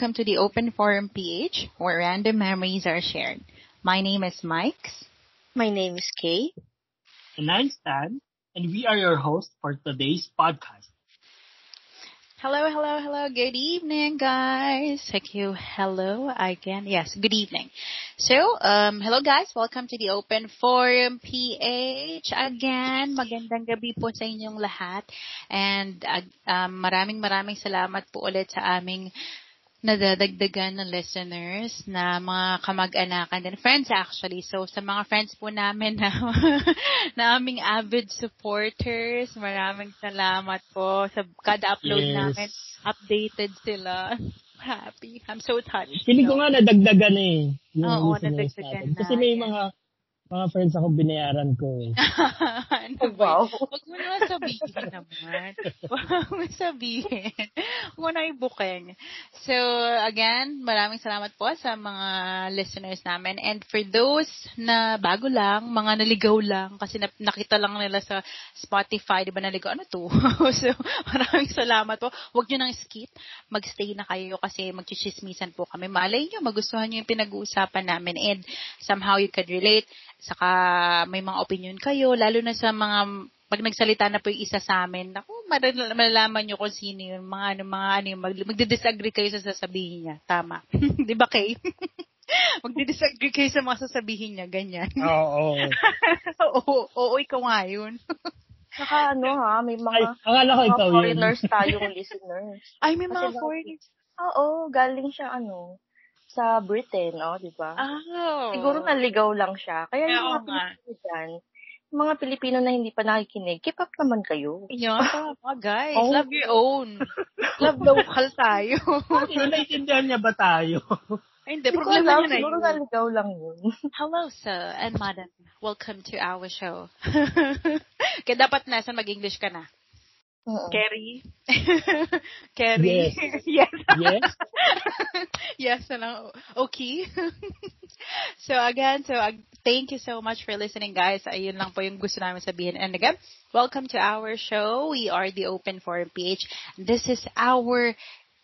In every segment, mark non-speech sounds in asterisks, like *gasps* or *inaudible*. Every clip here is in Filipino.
Hello, guys. Welcome to the Open Forum PH, where random memories are shared. My name is Mike. My name is Kay. And I'm Stan, and we are your hosts for today's podcast. Hello, hello, hello. Good evening, guys. Thank you. Hello again. Yes, good evening. So, um, hello guys. Welcome to the Open Forum PH. Again, magandang gabi po sa inyong lahat. And uh, um, maraming maraming salamat po ulit sa aming nadadagdagan ng listeners na mga kamag-anakan din. Friends actually. So, sa mga friends po namin na, *laughs* na aming avid supporters, maraming salamat po. Sa kada upload Yes. namin, updated sila. *laughs* Happy. I'm so touched. Feeling ko nga nadagdagan na eh. Oo, nadagdagan natin. na. Kasi may mga mga friends ako binayaran ko eh. *laughs* ano ba wow. Huwag mo na sabihin naman. Huwag mo sabihin. Huwag mo na ibuking. So, again, maraming salamat po sa mga listeners namin. And for those na bago lang, mga naligaw lang, kasi na- nakita lang nila sa Spotify, di ba naligaw, ano to? *laughs* so, maraming salamat po. Huwag nyo nang skip. Magstay na kayo kasi magchichismisan po kami. Malay nyo, magustuhan nyo yung pinag-uusapan namin. And somehow you could relate saka may mga opinion kayo, lalo na sa mga pag nagsalita na po yung isa sa amin, naku, malal- malalaman nyo kung sino yung mga ano, mga ano, yung mag, magdi-disagree kayo sa sasabihin niya. Tama. *laughs* Di ba, Kay? *laughs* magdi-disagree kayo sa mga sasabihin niya, ganyan. *laughs* Oo. oo, oo, ikaw nga yun. Saka ano ha, may Ay, mga, akala ko mga ikaw yun. foreigners tayong listeners. Ay, may Kasi mga foreigners. Oo, galing siya ano, sa Britain, oh, di ba? Oh. Siguro naligaw lang siya. Kaya yung mga. Pilipino dyan, yung mga Pilipino na hindi pa nakikinig, keep up naman kayo. Yun, *laughs* tama, guys. Oh. Love your own. Love *laughs* local tayo. Yung naintindihan niya ba tayo? Ay, hindi. Problema niya na siguro yun. naligaw lang yun. *laughs* Hello, sir and madam. Welcome to our show. Kaya dapat nasa mag-English ka na. Oo. Kerry? *laughs* Kerry? Yes. *laughs* yes. Yes? *laughs* yes na lang. Okay. so again, so ag- thank you so much for listening guys. Ayun lang po yung gusto namin sabihin. And again, welcome to our show. We are the Open Forum PH. This is our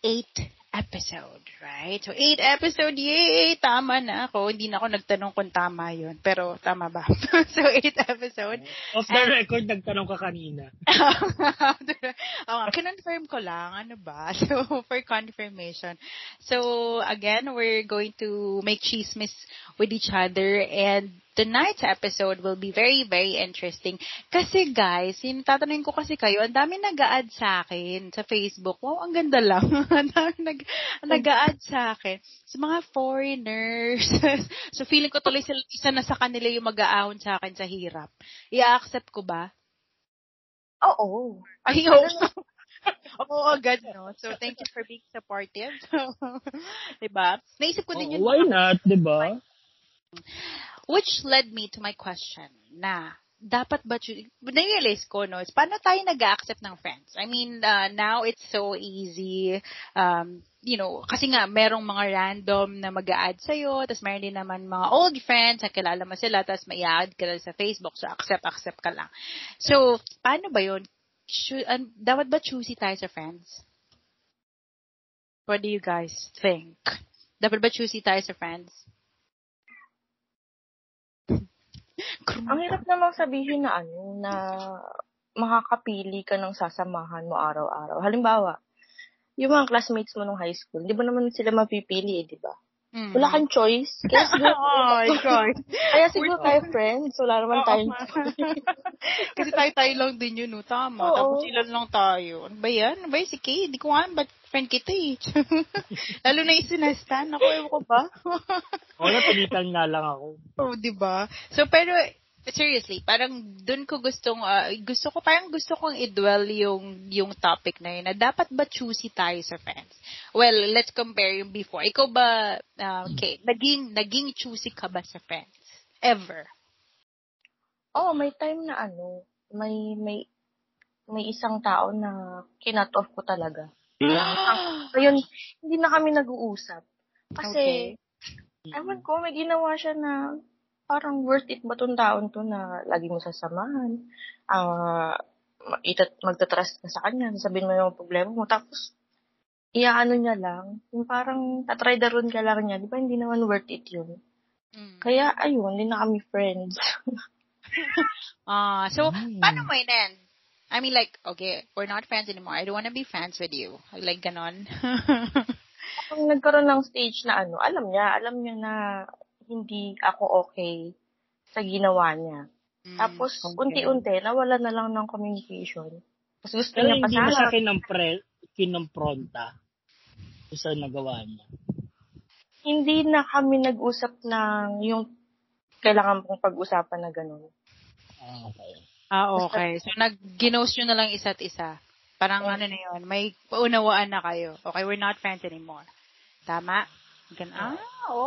eighth episode, right? So, eight episode, yay! Tama na ako. Hindi na ako nagtanong kung tama yun. Pero, tama ba? *laughs* so, eight episode. Off the record, nagtanong ka kanina. *laughs* Nga, kinonfirm ko lang, ano ba? *laughs* So, for confirmation. So, again, we're going to make chismis with each other and tonight's episode will be very, very interesting. Kasi guys, yung tatanungin ko kasi kayo, ang dami nag-a-add sa akin sa Facebook. Wow, ang ganda lang. *laughs* ang dami nag, nag-a-add sa akin. Sa mga foreigners. *laughs* so, feeling ko tuloy sila, isa na sa kanila yung mag-aahon sa akin sa hirap. I-accept ko ba? Oo. Ay, oo. *laughs* Oo, agad, no? So, thank you for being supportive. diba? Naisip ko din Oo, yun. why not, di ba? Which led me to my question na, dapat ba, na-realize ko, no, is paano tayo nag-accept ng friends? I mean, uh, now it's so easy, um, you know, kasi nga, merong mga random na mag add sa'yo, tapos meron din naman mga old friends, na kilala mo sila, tapos may add ka lang sa Facebook, so accept, accept ka lang. So, paano ba yun? Choo- um, dapat ba choosy tayo sa friends? What do you guys think? Dapat ba choosy tayo sa friends? Ang hirap namang sabihin na ano, na makakapili ka ng sasamahan mo araw-araw. Halimbawa, yung mga classmates mo nung high school, di ba naman sila mapipili eh, di ba? Mm. Wala kang choice. Kaya siguro, *laughs* oh *laughs* God. kaya siguro tayo friends. Wala naman Oo, tayong. *laughs* Kasi tayo-tayo lang din yun, no? Tama. Oo. Tapos ilan lang tayo. Ano ba yan? Ano ba yan? Si Kay? Hindi ko alam. Ba't friend kita eh? Lalo na yung sinastan. Ako, ewan ko ba? Wala, pilitan nga lang ako. oh, di ba? So, pero, seriously, parang dun ko gustong, ah, gusto ko, parang gusto kong i-dwell yung, yung topic na yun, na dapat ba choosy tayo sa friends? Well, let's compare yung before. Ikaw ba, ah, okay, naging, naging choosy ka ba sa friends? Ever? Oh, may time na ano, may, may, may isang tao na kinat off ko talaga. *gasps* Ngayon, hindi na kami nag-uusap. Kasi, ewan ko, may ginawa siya na parang worth it ba tong taon to na lagi mo sasamahan? Ah, uh, itat magtatrust ka sa kanya, sabihin mo yung problema mo, tapos iaano niya lang, yung parang tatry the run ka lang niya, di ba hindi naman worth it yun. Mm. Kaya, ayun, hindi na kami friends. *laughs* Ah, so, Mm. paano mo in I mean, like, okay, we're not friends anymore. I don't want to be friends with you. Like, ganon. *laughs* Kung nagkaroon ng stage na ano, alam niya, alam niya na hindi ako okay sa ginawa niya. Mm, Tapos, okay. unti-unti, nawala na lang ng communication. Tapos gusto Pero niya pa hindi mo siya kinampre, kinampronta sa nagawa niya. Hindi na kami nag-usap ng yung kailangan pong pag-usapan na gano'n. Ah, okay. Ah, okay. So, nag-ginost nyo na lang isa't isa. Parang Oh. ano na yun, may paunawaan na kayo. Okay, we're not friends anymore. Tama? Gan ah,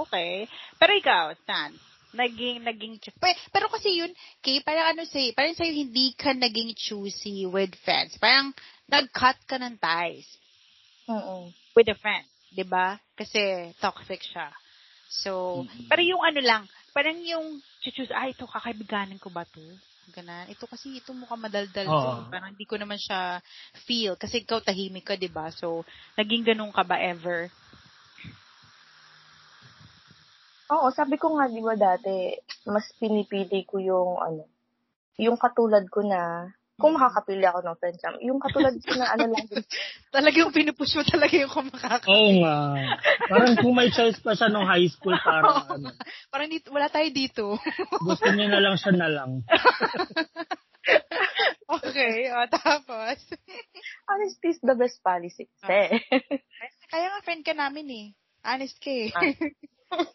okay. Pero ikaw, Stan, naging, naging, pero, pero kasi yun, kay, parang ano say, parang sa'yo hindi ka naging choosy with friends. Parang, nag-cut ka ng ties Mm-mm. with a friend. 'di ba? Kasi toxic siya. So, Mhm. pero yung ano lang, parang yung choose, ay, ito, kakaibiganin ko ba to? Ganan. Ito kasi, ito mukha madaldal to. Oo. Parang hindi ko naman siya feel. Kasi ikaw tahimik ka, 'di ba? So, naging ganun ka ba ever? Oo, sabi ko nga, di ba dati, mas pinipili ko yung, ano, yung katulad ko na, kung makakapili ako ng friends, um, yung katulad ko na, ano lang, *laughs* Talagang pinupush mo talaga yung kumakaka. Oo nga. Parang kung may choice pa siya nung high school, parang ano, Parang dito, wala tayo dito. *laughs* gusto niya na lang siya na lang. *laughs* okay, o, tapos. honesty is the best policy. Kasi, Kaya nga friend ka namin eh. Honest ka eh. Ah.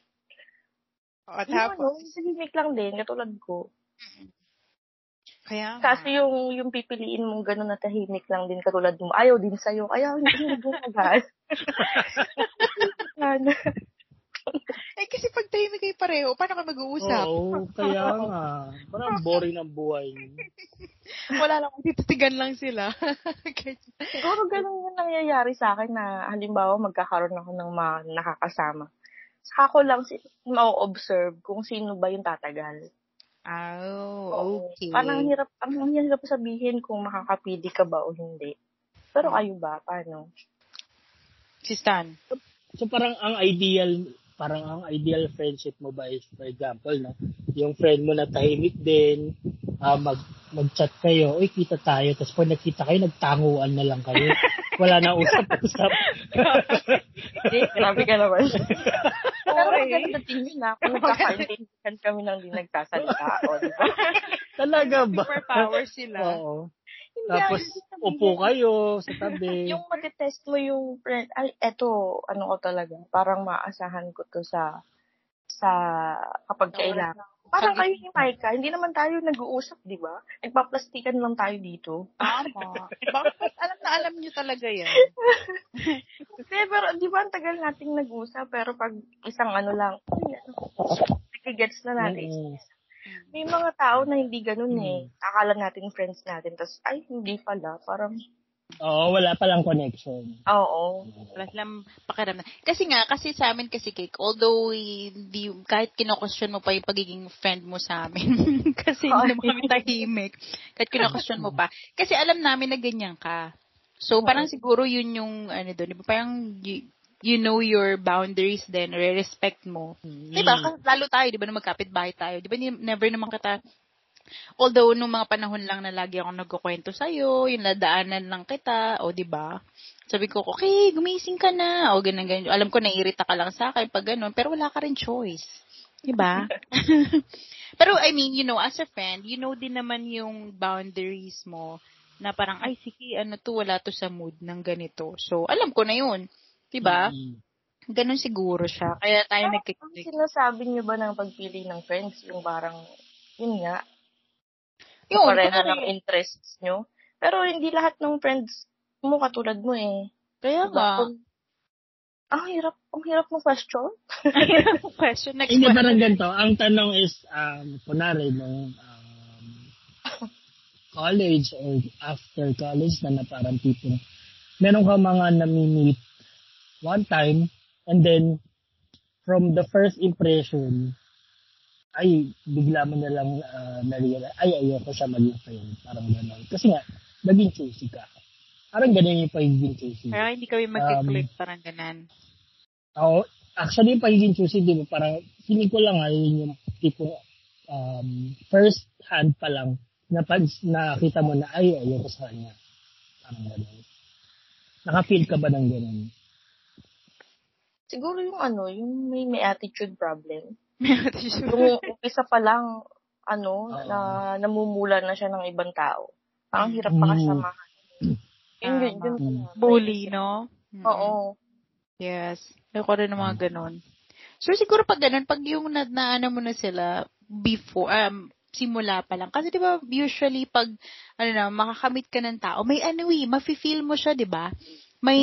O, yung ano, tapos. tahimik lang din, katulad ko. Kaya nga. Kasi yung, yung pipiliin mong gano'n na tahimik lang din, katulad mo, ayaw din sa'yo, kaya hindi mo gumagal. *laughs* Ano? Eh, kasi pag tahimik kayo pareho, paano kayo mag-uusap? Oo, kaya nga. Parang *laughs* boring ang buhay niyo. *laughs* Wala lang, tititigan lang sila. Siguro ganun yung nangyayari sa akin na halimbawa magkakaroon ako ng mga nakakasama. Saka ko lang si ma-observe kung sino ba yung tatagal. oh, okay. Parang ang hirap, ang hirap sabihin kung makakapili ka ba o hindi. Pero kayo ba? Paano? Si Stan. So parang ang ideal, parang ang ideal friendship mo ba is, for example, no? yung friend mo na tahimik din, ah, mag, mag-chat kayo, uy, kita tayo, tapos pag nagkita kayo, nagtanguan na lang kayo. *laughs* Wala na usap-usap. Grabe *laughs* ka naman. *laughs* Pero Okay. maganda na kung nagkakaintindihan kami nang di nagsasalita. O, di ba? *laughs* Talaga ba? Superpower sila. Oo. Hindi, Tapos, upo kayo sa tabi. *laughs* Yung matitest mo yung friend, ay, eto, ano ko talaga, parang maasahan ko to sa, sa, kapag kailangan. Parang kayo ni Micah, hindi naman tayo nag-uusap, di ba? Nagpaplastikan lang tayo dito. Tama. Bakit? Alam na alam nyo talaga yan. *laughs* Kasi, pero, di ba, ang tagal nating nag-usap, pero pag isang ano lang, nagigets na natin. Oo. May mga tao na hindi ganun eh. Hmm. Akala natin friends natin, tapos, ay, hindi pala. Parang, Oo, wala palang connection. oo. Wala silang pakiramdam. Kasi nga, kasi sa amin kasi cake, although hindi, kahit kino-question mo pa yung pagiging friend mo sa amin, *laughs* kasi hindi naman kami tahimik, kahit kino-question mo pa, kasi alam namin na ganyan ka. So, parang siguro yun yung, ano doon, di ba, parang, you, you know your boundaries then, respect mo. Di ba? Kasi Lalo tayo, di ba, nung magkapit bahay tayo. Di ba, ni- never naman kita, although nung mga panahon lang na lagi ako nagkukwento sa'yo, yung nadaanan lang kita, o di ba? Sabi ko, okay, gumising ka na, o ganun, ganun. Alam ko, naiirita ka lang sa akin pag ganun, pero wala ka rin choice. Di ba? *laughs* pero, I mean, you know, as a friend, you know din naman yung boundaries mo na parang, ay, sige, ano to, wala to sa mood ng ganito. So, alam ko na yun. Di ba? Mm. Ganun siguro siya. Kaya tayo Ang nagkiklik. sinasabi niyo ba ng pagpili ng friends, yung parang, yun nga, Yun, pareha ng interests nyo. Pero hindi lahat ng friends mo katulad mo eh. Kaya Diba? nga. Kung- Ang hirap, ang hirap mo question. question, next Hindi, question. parang ganito. Ang tanong is, um, kunwari, nung um, college or after college na na parang tipong, meron ka mga nami-meet one time, and then, from the first impression, ay, bigla mo na lang uh, na-realize, ay, ayoko siya maging friend. Parang gano'n. Kasi nga, naging choosy ka. Parang ganun yung pagiging choosy. Pero hindi kami mag-click, um, parang ganun. Oo. Actually, yung pagiging choosy, di ba, parang, feeling ko lang, ayun yung tipo, um, first hand pa lang, na pag nakita mo na, ay, ayoko sa kanya. Parang ganun. Naka-feel ka ba ng ganun? Siguro yung ano, yung may, may attitude problem. May attitude. *laughs* Yung isa pa lang, ano, uh, na namumula na siya ng ibang tao. Ang hirap pa kasamahan. Mm. Yun, yun, yun. Bully, no? Oo. Yes. Ako rin ng mga ganun. So, siguro pag ganun, pag yung na, na ano mo na sila before, um, simula pa lang. Kasi 'di ba usually pag ano na makakamit ka ng tao, may ano eh, mafi-feel mo siya, 'di ba? May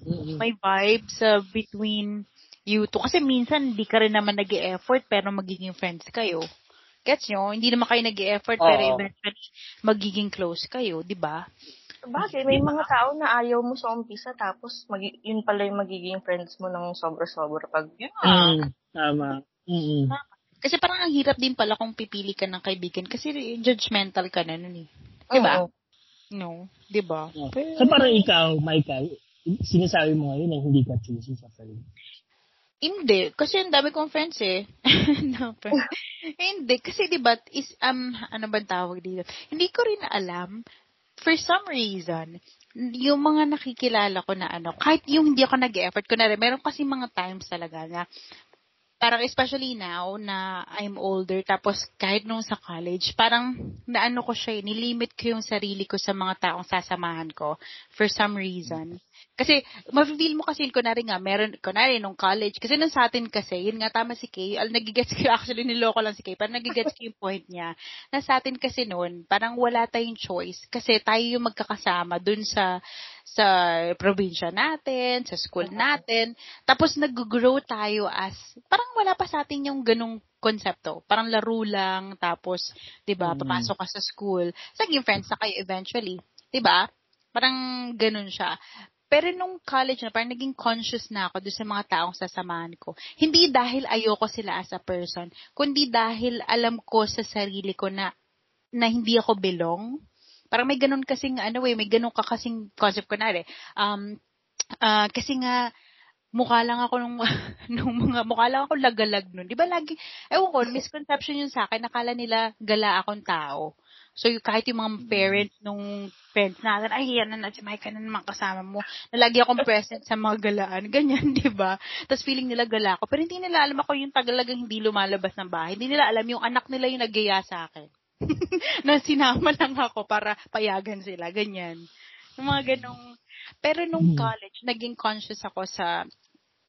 mm-hmm. may vibes uh, between you two. Kasi minsan hindi ka rin naman nag-e-effort pero magiging friends kayo. Gets nyo? Hindi naman kayo nag-e-effort pero eventually magiging close kayo, 'di ba? Bakit? May mga tao na ayaw mo sa umpisa tapos mag- yun pala yung magiging friends mo ng sobra-sobra pag... Yeah. Mm, tama. Mm-hmm. Kasi parang ang hirap din pala kung pipili ka ng kaibigan kasi judgmental ka na nun eh. Diba? Oo. No, 'di ba? Yeah. Pero, so parang ikaw, Michael, sinasabi mo ngayon na hindi ka choosy sa friend. Hindi, kasi ang dami kong friends eh. *laughs* no, *laughs* hindi, kasi 'di ba is um ano ba tawag dito? Hindi ko rin alam for some reason yung mga nakikilala ko na ano, kahit yung hindi ako nag-effort ko na rin, meron kasi mga times talaga na parang especially now na I'm older, tapos kahit nung sa college, parang naano ko siya, eh, nilimit ko yung sarili ko sa mga taong sasamahan ko for some reason. Kasi, ma-feel mo kasi, kunwari nga, meron, kunwari nung college, kasi nung sa atin kasi, yun nga, tama si Kay, al, nagigets ko, *laughs* actually, niloko lang si Kay, parang nagigets ko yung point niya, na sa atin kasi noon, parang wala tayong choice, kasi tayo yung magkakasama dun sa, sa probinsya natin, sa school natin, tapos nag-grow tayo as, parang wala pa sa atin yung ganong konsepto. Parang laro lang, tapos, di ba, mm. papasok ka sa school, saging friends na kayo eventually. Di ba? Parang ganun siya. Pero nung college na, parang naging conscious na ako doon sa mga taong sasamahan ko. Hindi dahil ayoko sila as a person, kundi dahil alam ko sa sarili ko na na hindi ako belong. Parang may ganun kasing, ano eh, may ganun ka kasing concept ko na rin. Um, uh, kasi nga, mukha lang ako nung, *laughs* nung mga, mukha lang ako lagalag nun. Di ba lagi, ewan ko, misconception yun sa akin, nakala nila gala akong tao. So, yung, kahit yung mga parents nung friends natin, ay, yan na, si Mike na naman kasama mo. Nalagi akong present sa mga galaan. Ganyan, *laughs* di ba? Tapos feeling nila gala ako. Pero hindi nila alam ako yung tagalagang hindi lumalabas ng bahay. Hindi nila alam yung anak nila yung nagaya sa akin. *laughs* na sinama lang ako para payagan sila. Ganyan. Yung mga ganong... Pero nung hmm. college, naging conscious ako sa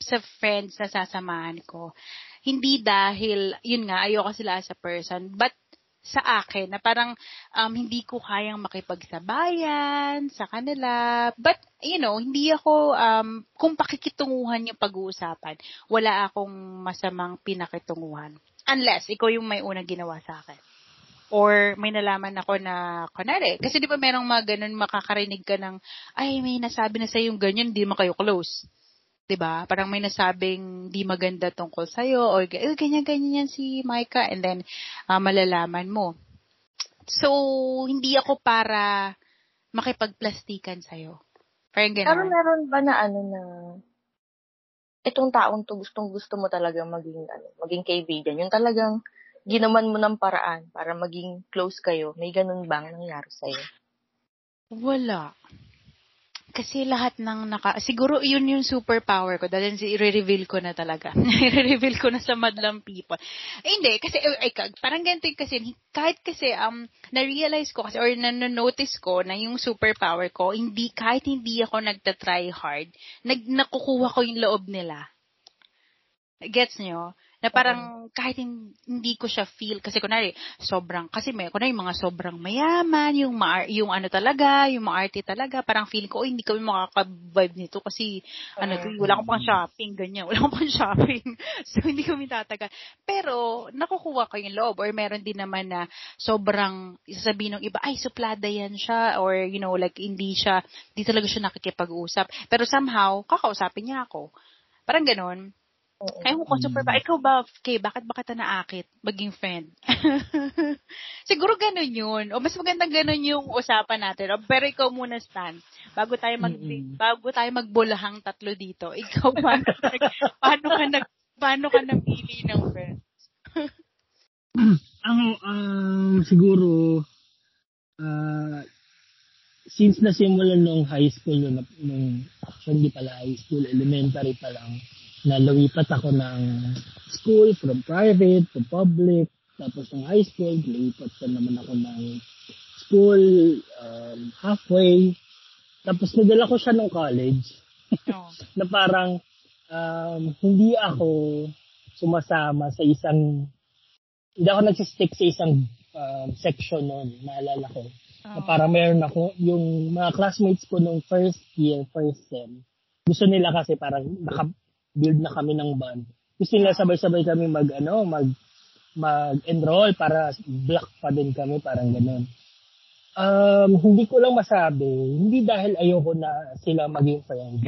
sa friends na sasamahan ko. Hindi dahil, yun nga, ayoko sila as a person, but sa akin na parang um, hindi ko kayang makipagsabayan sa kanila. But, you know, hindi ako, um, kung pakikitunguhan yung pag-uusapan, wala akong masamang pinakitunguhan. Unless, ikaw yung may unang ginawa sa akin. Or may nalaman ako na, kunwari, kasi di ba merong mga ganun, makakarinig ka ng, ay, may nasabi na sa yung ganyan, hindi mo kayo close. 'Di ba? Parang may nasabing di maganda tungkol sa iyo or eh, ganyan ganyan yan si Micah and then uh, malalaman mo. So, hindi ako para makipagplastikan sa iyo. Parang ganun. Pero meron ba na ano na itong taong to gustong gusto mo talaga maging ano, maging kaibigan. Yung talagang ginaman mo ng paraan para maging close kayo. May ganun bang nangyari sa iyo? Wala. Kasi lahat ng naka... Siguro yun yung superpower ko. Dahil i-reveal ko na talaga. *laughs* i-reveal ko na sa madlang people. Eh, hindi. Kasi, ay, parang ganito kasi, kahit kasi, um, na-realize ko kasi, or na-notice ko na yung superpower ko, hindi, kahit hindi ako nagta-try hard, nag, nakukuha ko yung loob nila. Gets nyo? Na parang kahit hindi ko siya feel kasi kunari sobrang kasi may kunari mga sobrang mayaman, yung ma- yung ano talaga, yung maarte talaga, parang feel ko oh, hindi kami makaka-vibe nito kasi uh, ano to, wala akong pang shopping ganyan, wala akong pang shopping. *laughs* so hindi kami tatagal. Pero nakukuha ko yung loob or meron din naman na sobrang sasabihin ng iba ay suplada yan siya or you know like hindi siya hindi talaga siya nakikipag-usap. Pero somehow kakausapin niya ako. Parang ganoon Kaya mo ko super ba, ikaw ba, Kay, bakit ba kita naakit maging friend? *laughs* Siguro ganun yun. O mas maganda ganun yung usapan natin. O, pero ikaw muna, Stan. Bago tayo mag, Mm-mm. bago tayo magbulahang tatlo dito, ikaw paano, *laughs* paano ka nag, paano ka napili ng friends? *clears throat* Ang um, siguro ah since nasimulan nung high school nung, nung actually hindi pala high school, elementary pa lang, na lumipat ako ng school from private to public. Tapos ng high school, lumipat pa naman ako ng school um, halfway. Tapos nadala ko siya nung college *laughs* na parang um, hindi ako sumasama sa isang hindi ako nagsistick sa isang um, section noon, naalala ko. Na Oh. parang meron ako, yung mga classmates ko nung first year, first sem, gusto nila kasi parang naka-build na kami ng band. Gusto nila sabay-sabay kami mag, ano, mag, mag-enroll para black pa din kami, parang ganun. Um, hindi ko lang masabi, hindi dahil ayoko na sila maging friend.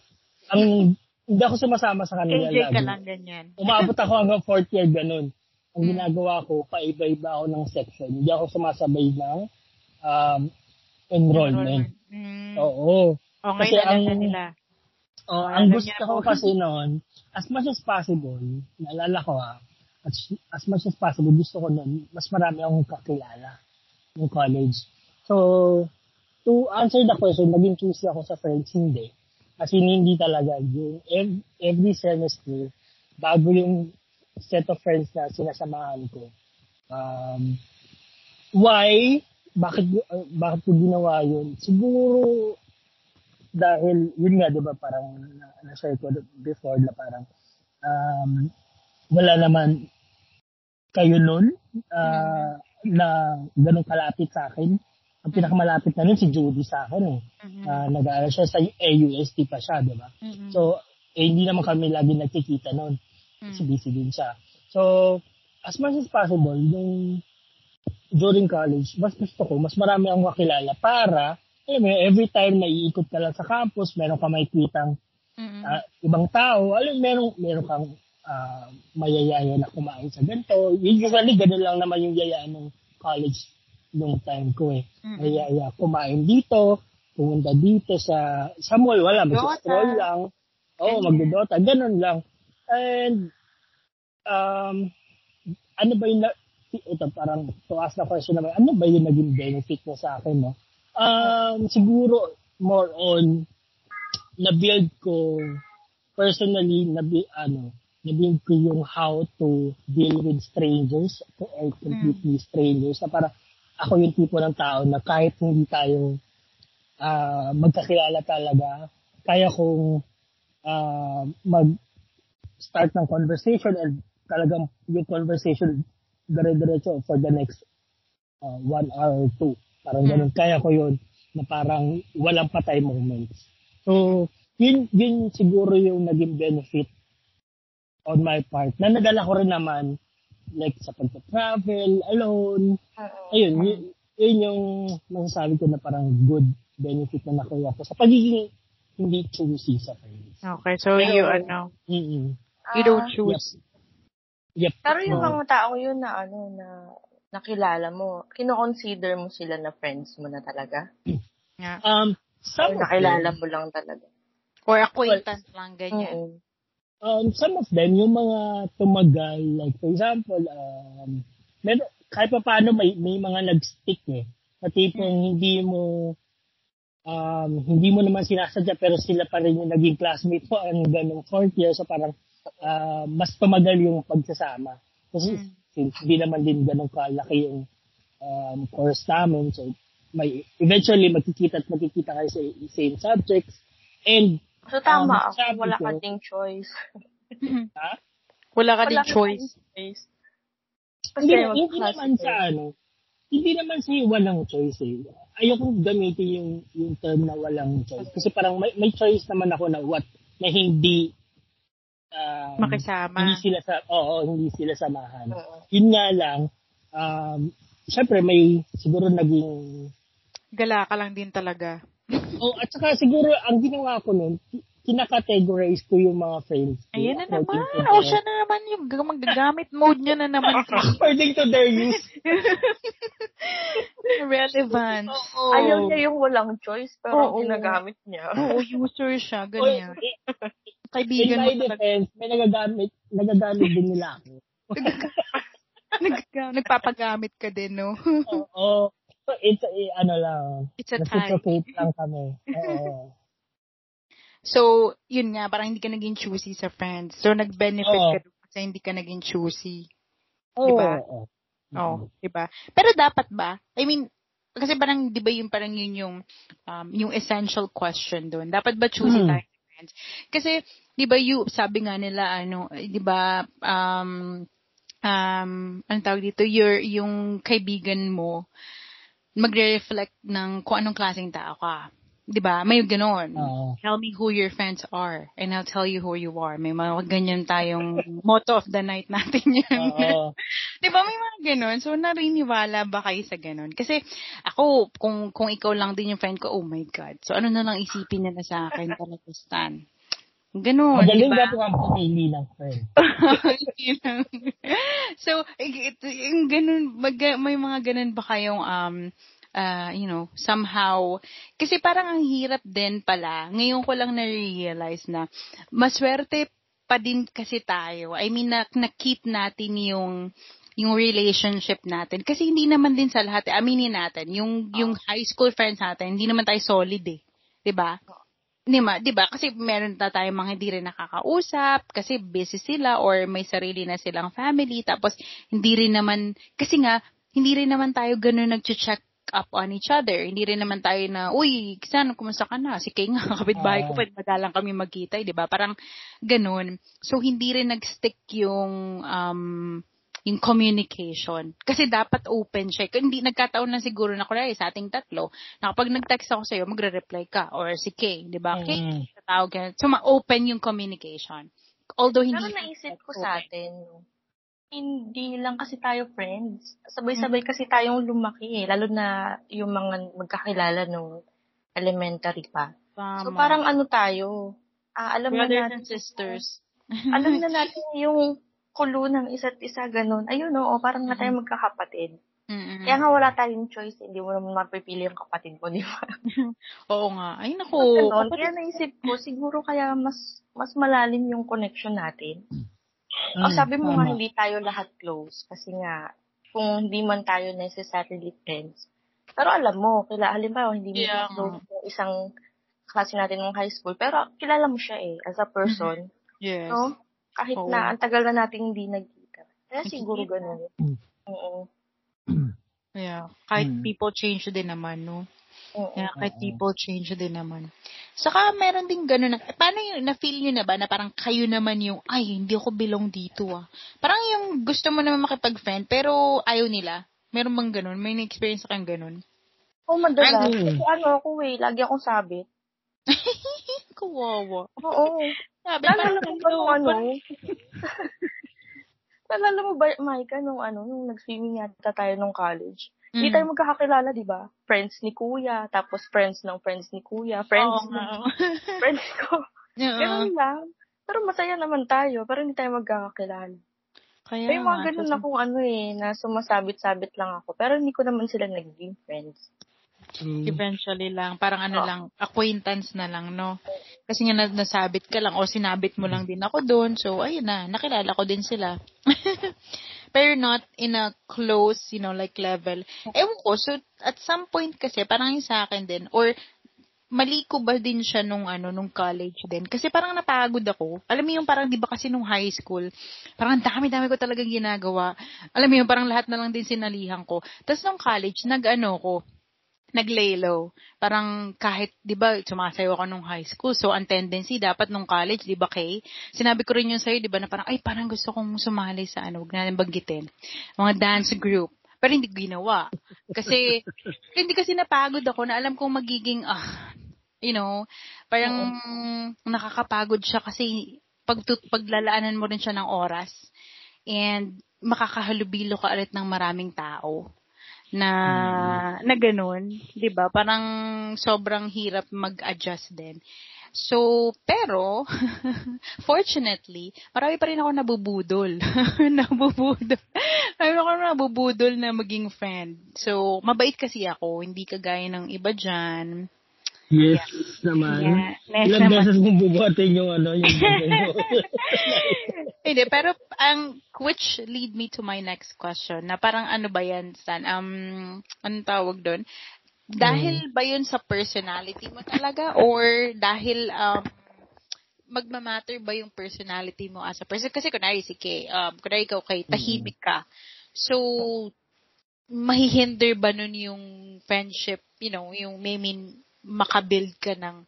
*laughs* Ang, hindi ako sumasama sa kanila ka lagi. lang ganyan. Umabot ako hanggang *laughs* fourth year, ganun. Ang ginagawa ko, paiba-iba ako ng section. Hindi ako sumasabay ng um, enrollment. Mm. Oo. O, Kasi ang- nila. Oh, Ah, ang gusto ko kasi noon, as much as possible, naalala ko ha, as, as much as possible, gusto ko noon, mas marami akong kakilala ng college. So, to answer the question, naging choosy ako sa friends, hindi. Kasi hindi talaga. Yung ev- every semester, bago yung set of friends na sinasamahan ko. Um, why? Bakit, uh, bakit ko ginawa yun? Siguro, dahil, yun nga, di ba, parang na- na-share ko before na parang, um, wala naman kayo nun uh, na ganun kalapit sa akin. Ang pinakamalapit na nun si Judy sa akin eh. Uh, nag-aaral siya sa AUST pa siya, di ba? Mhm. So, eh, hindi naman kami lagi nagkikita noon. Mm. Kasi busy din siya. So, as much as possible, yung during college, mas gusto ko, mas marami akong kakilala para, alam mo, every time na iikot ka lang sa campus, meron ka makikitang Mhm. ah, ibang tao, alam, mo, meron, meron kang ah, mayayaya na kumain sa ganito. Usually, ganun lang naman yung yaya ng college nung time ko eh. Mm-mm. Mayayaya kumain dito, pumunta dito sa sa mall, wala, mag-stroll lang. Oo, oh, magdodota, ganun lang. And, um, ano ba yung, na, ito parang to ask the question naman, ano ba yung naging benefit mo sa akin, no? Um, siguro, more on, na-build ko, personally, na ano, na-build ko yung how to deal with strangers or completely strangers na para ako yung tipo ng tao na kahit hindi tayo ah, magkakilala talaga, kaya kong ah, mag-start ng conversation and talagang yung conversation dire-diretso for the next uh, one hour or two. Parang ganun. Kaya ko yun na parang walang patay moments. So, yun, yun siguro yung naging benefit on my part. Na nadala ko rin naman like sa pagpa-travel, alone. Ayun, yun, yun yung masasabi ko na parang good benefit na nakuha ko sa pagiging hindi choosy sa friends. Okay, so you, ano, Mm-mm. you don't Ah, choose. Yep. Pero yung mga tao yun na ano na nakilala mo, kino-consider mo sila na friends mo na talaga? Yeah. Um, Or some of nakilala them, mo lang talaga? Or acquaintance lang, ganyan. Oo. um, some of them, yung mga tumagal, like for example, um, meron, kahit pa paano may, may mga nag-stick eh. Na tipong hindi mo, um, hindi mo naman sinasadya pero sila pa rin yung naging classmate mo ang ganong fourth year. So parang ah, mas tumagal yung pagsasama. Kasi Mm. Since hindi naman din ganong kalaki yung um, course namin. So may, eventually magkikita at magkikita kayo sa same subjects. And So tama, Um, sabi wala ko- ka ding choice. ha? Wala ka Wala din ka choice. ding choice. hindi, Kasi hindi naman sa ano, hindi naman sa walang choice eh. Ayoko gamitin yung, yung term na walang choice. Kasi parang may, may choice naman ako na what, na hindi, um, Makisama. hindi sila sa, oo, hindi sila samahan. Oo. Yun nga lang, um, syempre may siguro naging Gala ka lang din talaga. *laughs* Oh, at saka siguro ang ginawa ko noon, kinakategorize ko yung mga friends. Ko, Ayan na naman. O oh, siya na naman yung magagamit mode niya na naman. *laughs* according to their use. *laughs* Relevant. Oh, Ayaw niya yung walang choice, pero oh, ginagamit niya. Oo, oh, user siya. Ganyan. Kaibigan mo talaga. defense, may nagagamit, nagagamit din nila ako. Nag, *laughs* nagpapagamit ka din, no? Oo. Oh, so, it's, a, ano lang. It's a time. lang kami. Oo. so, yun nga, parang hindi ka naging choosy sa friends. So, nag-benefit oh. ka doon kasi hindi ka naging choosy. Oo. Diba? Oo. Oh, diba? Pero dapat ba? I mean, kasi parang, di ba yung parang yun yung, um, yung essential question doon. Dapat ba choosy hmm. tayo friends? Kasi, di ba you, sabi nga nila, ano, di ba, um, um, ano tawag dito, your, yung kaibigan mo, magre-reflect ng kung anong klaseng tao ka. 'Di ba? May ganoon. Uh, tell me who your friends are and I'll tell you who you are. May mga ganyan tayong *laughs* motto of the night natin 'yan. Uh, *laughs* 'Di ba? May mga ganoon. So nariniwala ba kayo sa ganoon? Kasi ako kung kung ikaw lang din yung friend ko, oh my god. So ano na lang isipin nila sa akin *laughs* talaga Stan? Ganun, Magaling diba? ba ang pumili ng friend? so, yung ganun, mag, may mga ganun ba kayong um, uh, you know, somehow, kasi parang ang hirap din pala, ngayon ko lang na-realize na, maswerte pa din kasi tayo. I mean, na, na-keep natin yung, yung relationship natin. Kasi hindi naman din sa lahat, aminin natin, yung, oh. yung high school friends natin, hindi naman tayo solid eh. 'di ba? Di ba? Di ba? Kasi meron na tayong mga hindi rin nakakausap kasi busy sila or may sarili na silang family tapos hindi rin naman kasi nga hindi rin naman tayo ganoon nagche-check up on each other. Hindi rin naman tayo na, uy, kisan, kumusta ka na? Si Kay nga, *laughs* kapitbahay ko, pwede madalang kami magkita, eh, di ba? Parang ganun. So, hindi rin nag-stick yung, um, yung communication. Kasi dapat open siya. Hindi, nagkataon na siguro na, kunwari, sa ating tatlo, na kapag nag-text ako sa'yo, magre-reply ka. Or si Kay, di ba? Mm. Kay, tatawag ka. So, ma-open yung communication. Although hindi... Pero naisip ko open. sa atin, hindi lang kasi tayo friends. Sabay-sabay mm. kasi tayong lumaki eh. Lalo na yung mga magkakilala nung elementary pa. Tama. So parang ano tayo, ah, alam Brothers na natin. and sisters. *laughs* alam na natin yung kulo ng isa't isa, ganun. Ayun, oo, parang na tayo magkakapatid. Mm-hmm. Kaya nga wala tayong choice, hindi mo naman mapipili yung kapatid mo, di ba? *laughs* Oo nga. Ay, naku. Ganun, kaya naisip ko, siguro kaya mas mas malalim yung connection natin. Mm, o sabi mo tama. nga hindi tayo lahat close kasi nga kung hindi man tayo necessarily friends. Pero alam mo, kila halimbawa hindi mo yeah. close yung isang klase natin ng high school, pero kilala mo siya eh as a person. Yes. No? Kahit Oo. na ang tagal na nating hindi nagkita. Kaya siguro ganun. Mm. Oo. Yeah. Kahit mm. people change din naman, no? Oo. Yeah, kahit people change din naman. Saka meron din gano'n na, eh, paano yung, na-feel nyo na ba na parang kayo naman yung, ay, hindi ako belong dito ah. Parang yung gusto mo naman makipag-friend, pero ayaw nila. Meron bang gano'n? May na-experience kang gano'n? Oo, oh, madalas. Ano? Kasi ano ako eh, lagi akong sabit. *laughs* Kawawa. Oo. Sabi, Lalo mo ba nung ano? *laughs* Nalala mo ba, Maika, nung ano, nung nag-swimming yata tayo nung college? Hindi mm. tayo magkakakilala, di ba? Friends ni kuya, tapos friends ng friends ni kuya, friends Oo, ng *laughs* friends ko. Yeah. Ganun lang. Pero masaya naman tayo, pero hindi tayo magkakakilala. Kaya May mga ganun na kung ano eh, na sumasabit-sabit lang ako. Pero hindi ko naman sila naging friends. Mm. Eventually lang. Parang ano oh. lang, acquaintance na lang, no? Kasi nga nasabit ka lang o sinabit mo lang din ako doon. So, ayun na, nakilala ko din sila. *laughs* pero not in a close, you know, like level. Ewan ko, so at some point kasi, parang yung sa akin din, or mali ko ba din siya nung ano nung college din? Kasi parang napagod ako. Alam mo yung parang di ba kasi nung high school parang dami-dami ko talagang ginagawa. Alam mo yung parang lahat na lang din sinalihan ko. Tapos nung college nag-ano ko nag-lay low. Parang kahit, di ba, sumasayo ako nung high school. So, ang tendency, dapat nung college, di ba, Kay? Sinabi ko rin yun sa'yo, di ba, na parang, ay, parang gusto kong sumali sa, ano, huwag natin banggitin. Mga dance group. Pero hindi ginawa. Kasi, *laughs* hindi kasi napagod ako na alam kong magiging, ah, you know, parang nakakapagod siya kasi pag, paglalaanan mo rin siya ng oras and makakahalubilo ka ulit ng maraming tao na hmm. na ganun, 'di ba? Parang sobrang hirap mag-adjust din. So, pero, *laughs* fortunately, marami pa rin ako nabubudol. *laughs* nabubudol. Marami ako nabubudol na maging friend. So, mabait kasi ako. Hindi kagaya ng iba dyan. Yes yeah. naman. Yeah. Ilang naman. beses mong bubuhatin yung ano, yung *laughs* *laughs* Hindi, pero ang which lead me to my next question na parang ano ba yan, Stan? Um, anong tawag doon? Dahil mm. ba yun sa personality mo talaga or dahil um, magmamatter ba yung personality mo as a person? Kasi kunwari si Kay, um, kunwari ikaw kay tahimik ka. So, mahihinder ba nun yung friendship, you know, yung may mean makabuild ka ng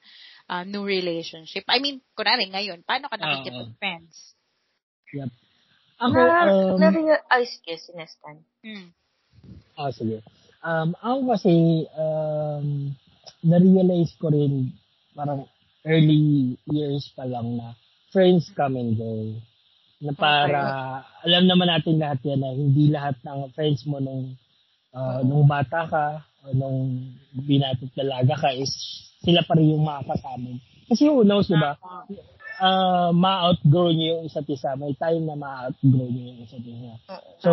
uh, new relationship? I mean, kunwari ngayon, paano ka nakikipag-friends? Yep. Ako, na, um, na, ay, sige, sinestan. Hmm. Ah, sige. Um, ako kasi, um, na-realize ko rin parang early years pa lang na friends come and go. Na para, okay. alam naman natin lahat yan na hindi lahat ng friends mo nung, uh, nung bata ka nung binatot dalaga ka is sila pa rin yung makakasama. Kasi who knows, di ba? Uh, ma-outgrow niyo yung isa't isa. May time na ma-outgrow niyo yung isa't isa. So,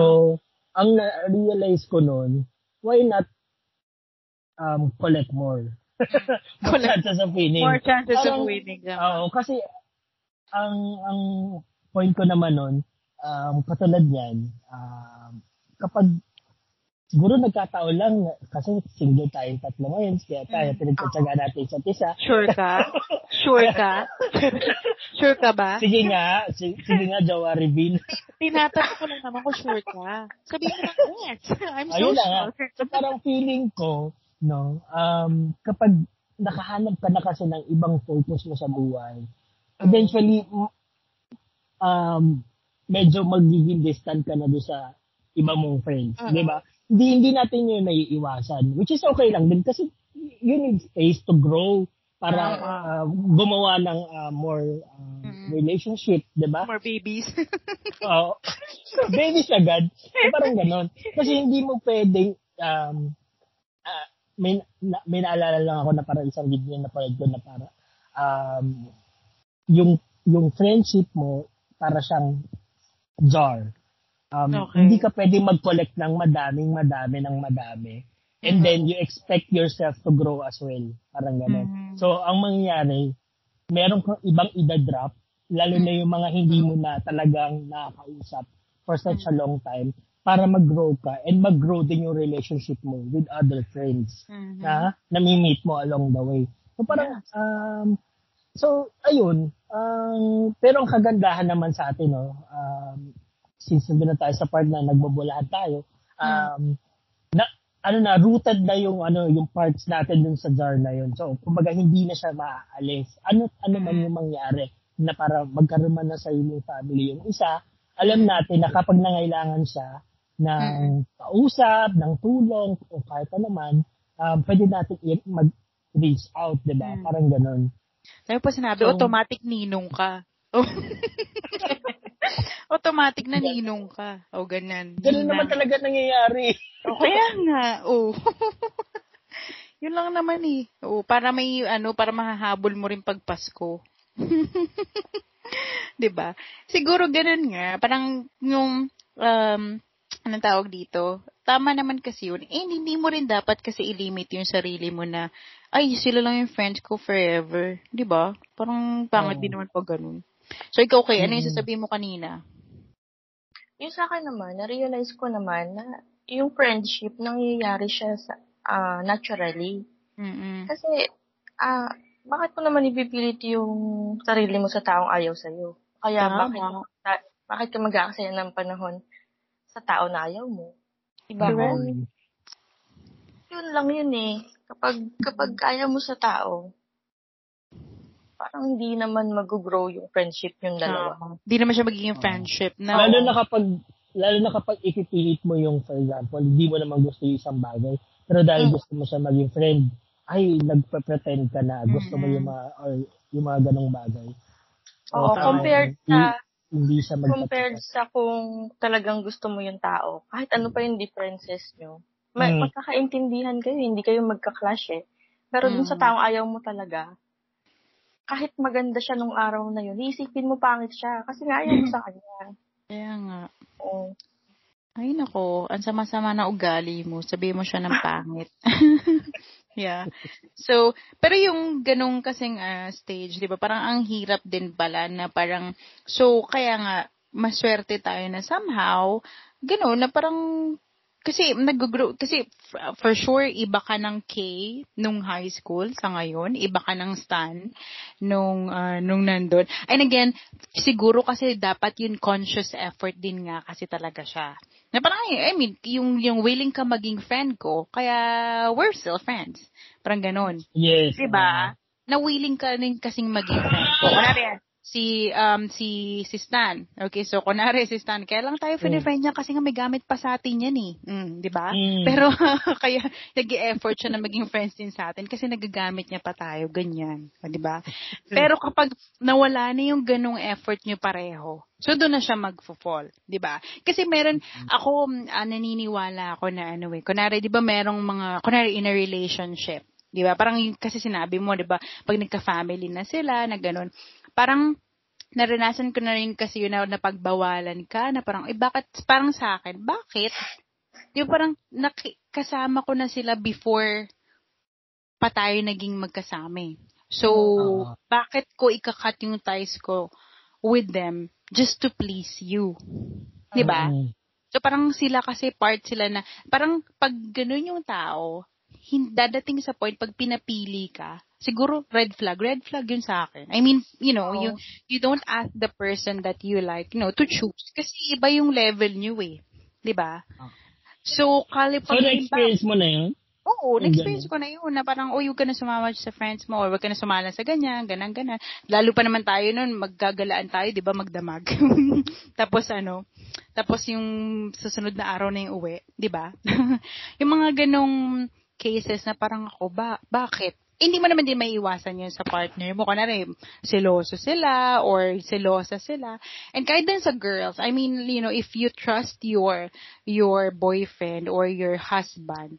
ang na-realize ko noon, why not um, collect more? *laughs* more chances of winning. More chances Parang, of winning. Oo, kasi ang ang point ko naman nun, um, katulad niyan, um, kapag siguro nagkataon lang kasi single tayo tatlo ngayon kaya tayo mm. pinagtatsaga natin sa isa. Sure ka? *laughs* Sure ka? *laughs* sure ka ba? Sige nga, sige, sige nga Jawari Bin. *laughs* Tinatanong ko lang naman kung sure ka. Sabihin mo lang, yes. I'm so Ayun sure. So parang feeling ko, no, um, kapag nakahanap ka na kasi ng ibang focus mo sa buhay, eventually, um, medyo magiging distant ka na doon sa iba mong friends, uh-huh. di ba? Hindi, hindi natin yun naiiwasan. Which is okay lang din kasi you need space to grow para uh, gumawa ng uh, more uh, mm-hmm. relationship, di ba? More babies. *laughs* Oo. uh, babies agad. So, parang ganon. Kasi hindi mo pwedeng, um, uh, may, na, may naalala lang ako na para isang video na parang ko na para, um, yung, yung friendship mo, para siyang jar. Um, okay. Hindi ka pwede mag-collect ng madaming madami ng madami. And mm-hmm. then you expect yourself to grow as well. Parang gano'n. Mm-hmm. So, ang mangyayari, meron kang ibang ida-drop, lalo na yung mga hindi mo na talagang nakakausap for such a long time para mag-grow ka and mag-grow din yung relationship mo with other friends mm-hmm. na nami-meet mo along the way. So parang yes. um so ayun, um pero ang kagandahan naman sa atin no, um since nandun na tayo sa part na nagbabulahan tayo, um, na, ano na, rooted na yung, ano, yung parts natin dun sa jar na yun. So, kumbaga, hindi na siya maaalis. Ano, ano man yung mangyari na para magkaroon man na sa yung family yung isa, alam natin na kapag nangailangan siya ng kausap, ng tulong, o kahit ano man, um, pwede natin mag-reach out, di ba? Parang ganun. Sabi pa sinabi, so, automatic ninong ka. *laughs* Automatic na ninong ka. O, ganyan. Ganun naman talaga nangyayari. o, kaya nga. O. *laughs* Yun lang naman eh. O, para may, ano, para mahahabol mo rin pag Pasko. *laughs* 'Di ba? Siguro ganun nga, parang yung um anong tawag dito? Tama naman kasi yun. Eh, hindi mo rin dapat kasi i-limit yung sarili mo na, ay, sila lang yung friends ko forever. Di ba? Parang pangit oh. din naman pag ganun. So, ikaw, okay, ano yung sasabihin mo kanina? Yung sa akin naman, na-realize ko naman na yung friendship, nangyayari siya sa, uh, naturally. Mm-mm. Kasi, ah, uh, bakit mo naman ipipilit yung sarili mo sa taong ayaw sa'yo? Kaya Tama. bakit, ta- bakit ka mag-aaksaya ng panahon sa tao na ayaw mo? Diba? Right. Yun lang yun eh. Kapag, kapag ayaw mo sa tao, parang hindi naman mag-grow yung friendship yung dalawa. Hindi uh, naman siya magiging friendship. No? Lalo na kapag lalo na kapag ipipilit mo yung, for example, hindi mo naman gusto yung isang bagay, pero dahil mm. gusto mo siya maging friend, ay, nagpe-pretend ka na gusto mm-hmm. mo yung mga, or yung mga ganong bagay. So, Oo, compared sa, hindi siya compared sa kung talagang gusto mo yung tao, kahit ano pa yung differences nyo, may, mm. magkakaintindihan kayo, hindi kayo magka-clash eh. Pero mm. dun sa mm. taong ayaw mo talaga, kahit maganda siya nung araw na yun, iisipin mo pangit siya. Kasi nga ayaw mo sa kanya. *clears throat* Kaya nga. Oo. Ay nako, ang sama-sama na ugali mo. Sabi mo siya ng pangit. *laughs* yeah. So, pero yung ganong kasing uh, stage, 'di ba? Parang ang hirap din pala na parang so kaya nga maswerte tayo na somehow gano'n na parang kasi nag-grow, kasi for sure, iba ka ng K nung high school sa ngayon, iba ka ng Stan nung, uh, nung nandun. And again, siguro kasi dapat yun conscious effort din nga kasi talaga siya. Na parang, I mean, yung, yung willing ka maging friend ko, kaya we're still friends. Parang ganon. Yes. Diba? Uh, na willing ka rin kasing maging friend ko. Kunwari, si um si si Stan. Okay, so kunare si Stan, kaya lang tayo mm. friend niya kasi nga may gamit pa sa atin yan eh. Mm, 'di ba? Mm. Pero *laughs* kaya nag-effort siya na maging friends din sa atin kasi nagagamit niya pa tayo ganyan, 'di ba? *laughs* Pero kapag nawala na yung ganong effort niyo pareho, so doon na siya magfo-fall, 'di ba? Kasi meron ako uh, naniniwala ako na ano eh, kunare 'di ba merong mga kunare in a relationship 'di ba? Parang yung, kasi sinabi mo, 'di ba, pag nagka-family na sila, na ganun, parang naranasan ko na rin kasi yun na napagbawalan ka, na parang, eh bakit, parang sa akin, bakit? Di parang naki, kasama ko na sila before pa tayo naging magkasama. Eh. So, uh-huh. bakit ko ikakat yung ties ko with them just to please you? Di ba? Uh-huh. So, parang sila kasi part sila na, parang pag ganun yung tao, dadating sa point pag pinapili ka, siguro red flag. Red flag yun sa akin. I mean, you know, oh. you you don't ask the person that you like, you know, to choose. Kasi iba yung level niyo eh. 'Di ba? Oh. So, kali pa So, na-experience mo na yun? Oo, na-experience ko na yun na parang, oh, huwag ka na sumama sa friends mo or huwag ka na sumala sa ganyan, ganang, ganan. Lalo pa naman tayo nun, maggagalaan tayo, di ba, magdamag. *laughs* tapos ano, tapos yung susunod na araw na yung uwi, di ba? *laughs* yung mga ganong cases na parang ako, ba, bakit? hindi mo naman din may iwasan yun sa partner mo. Kunwari, seloso sila or selosa sila. And kahit din sa girls, I mean, you know, if you trust your your boyfriend or your husband,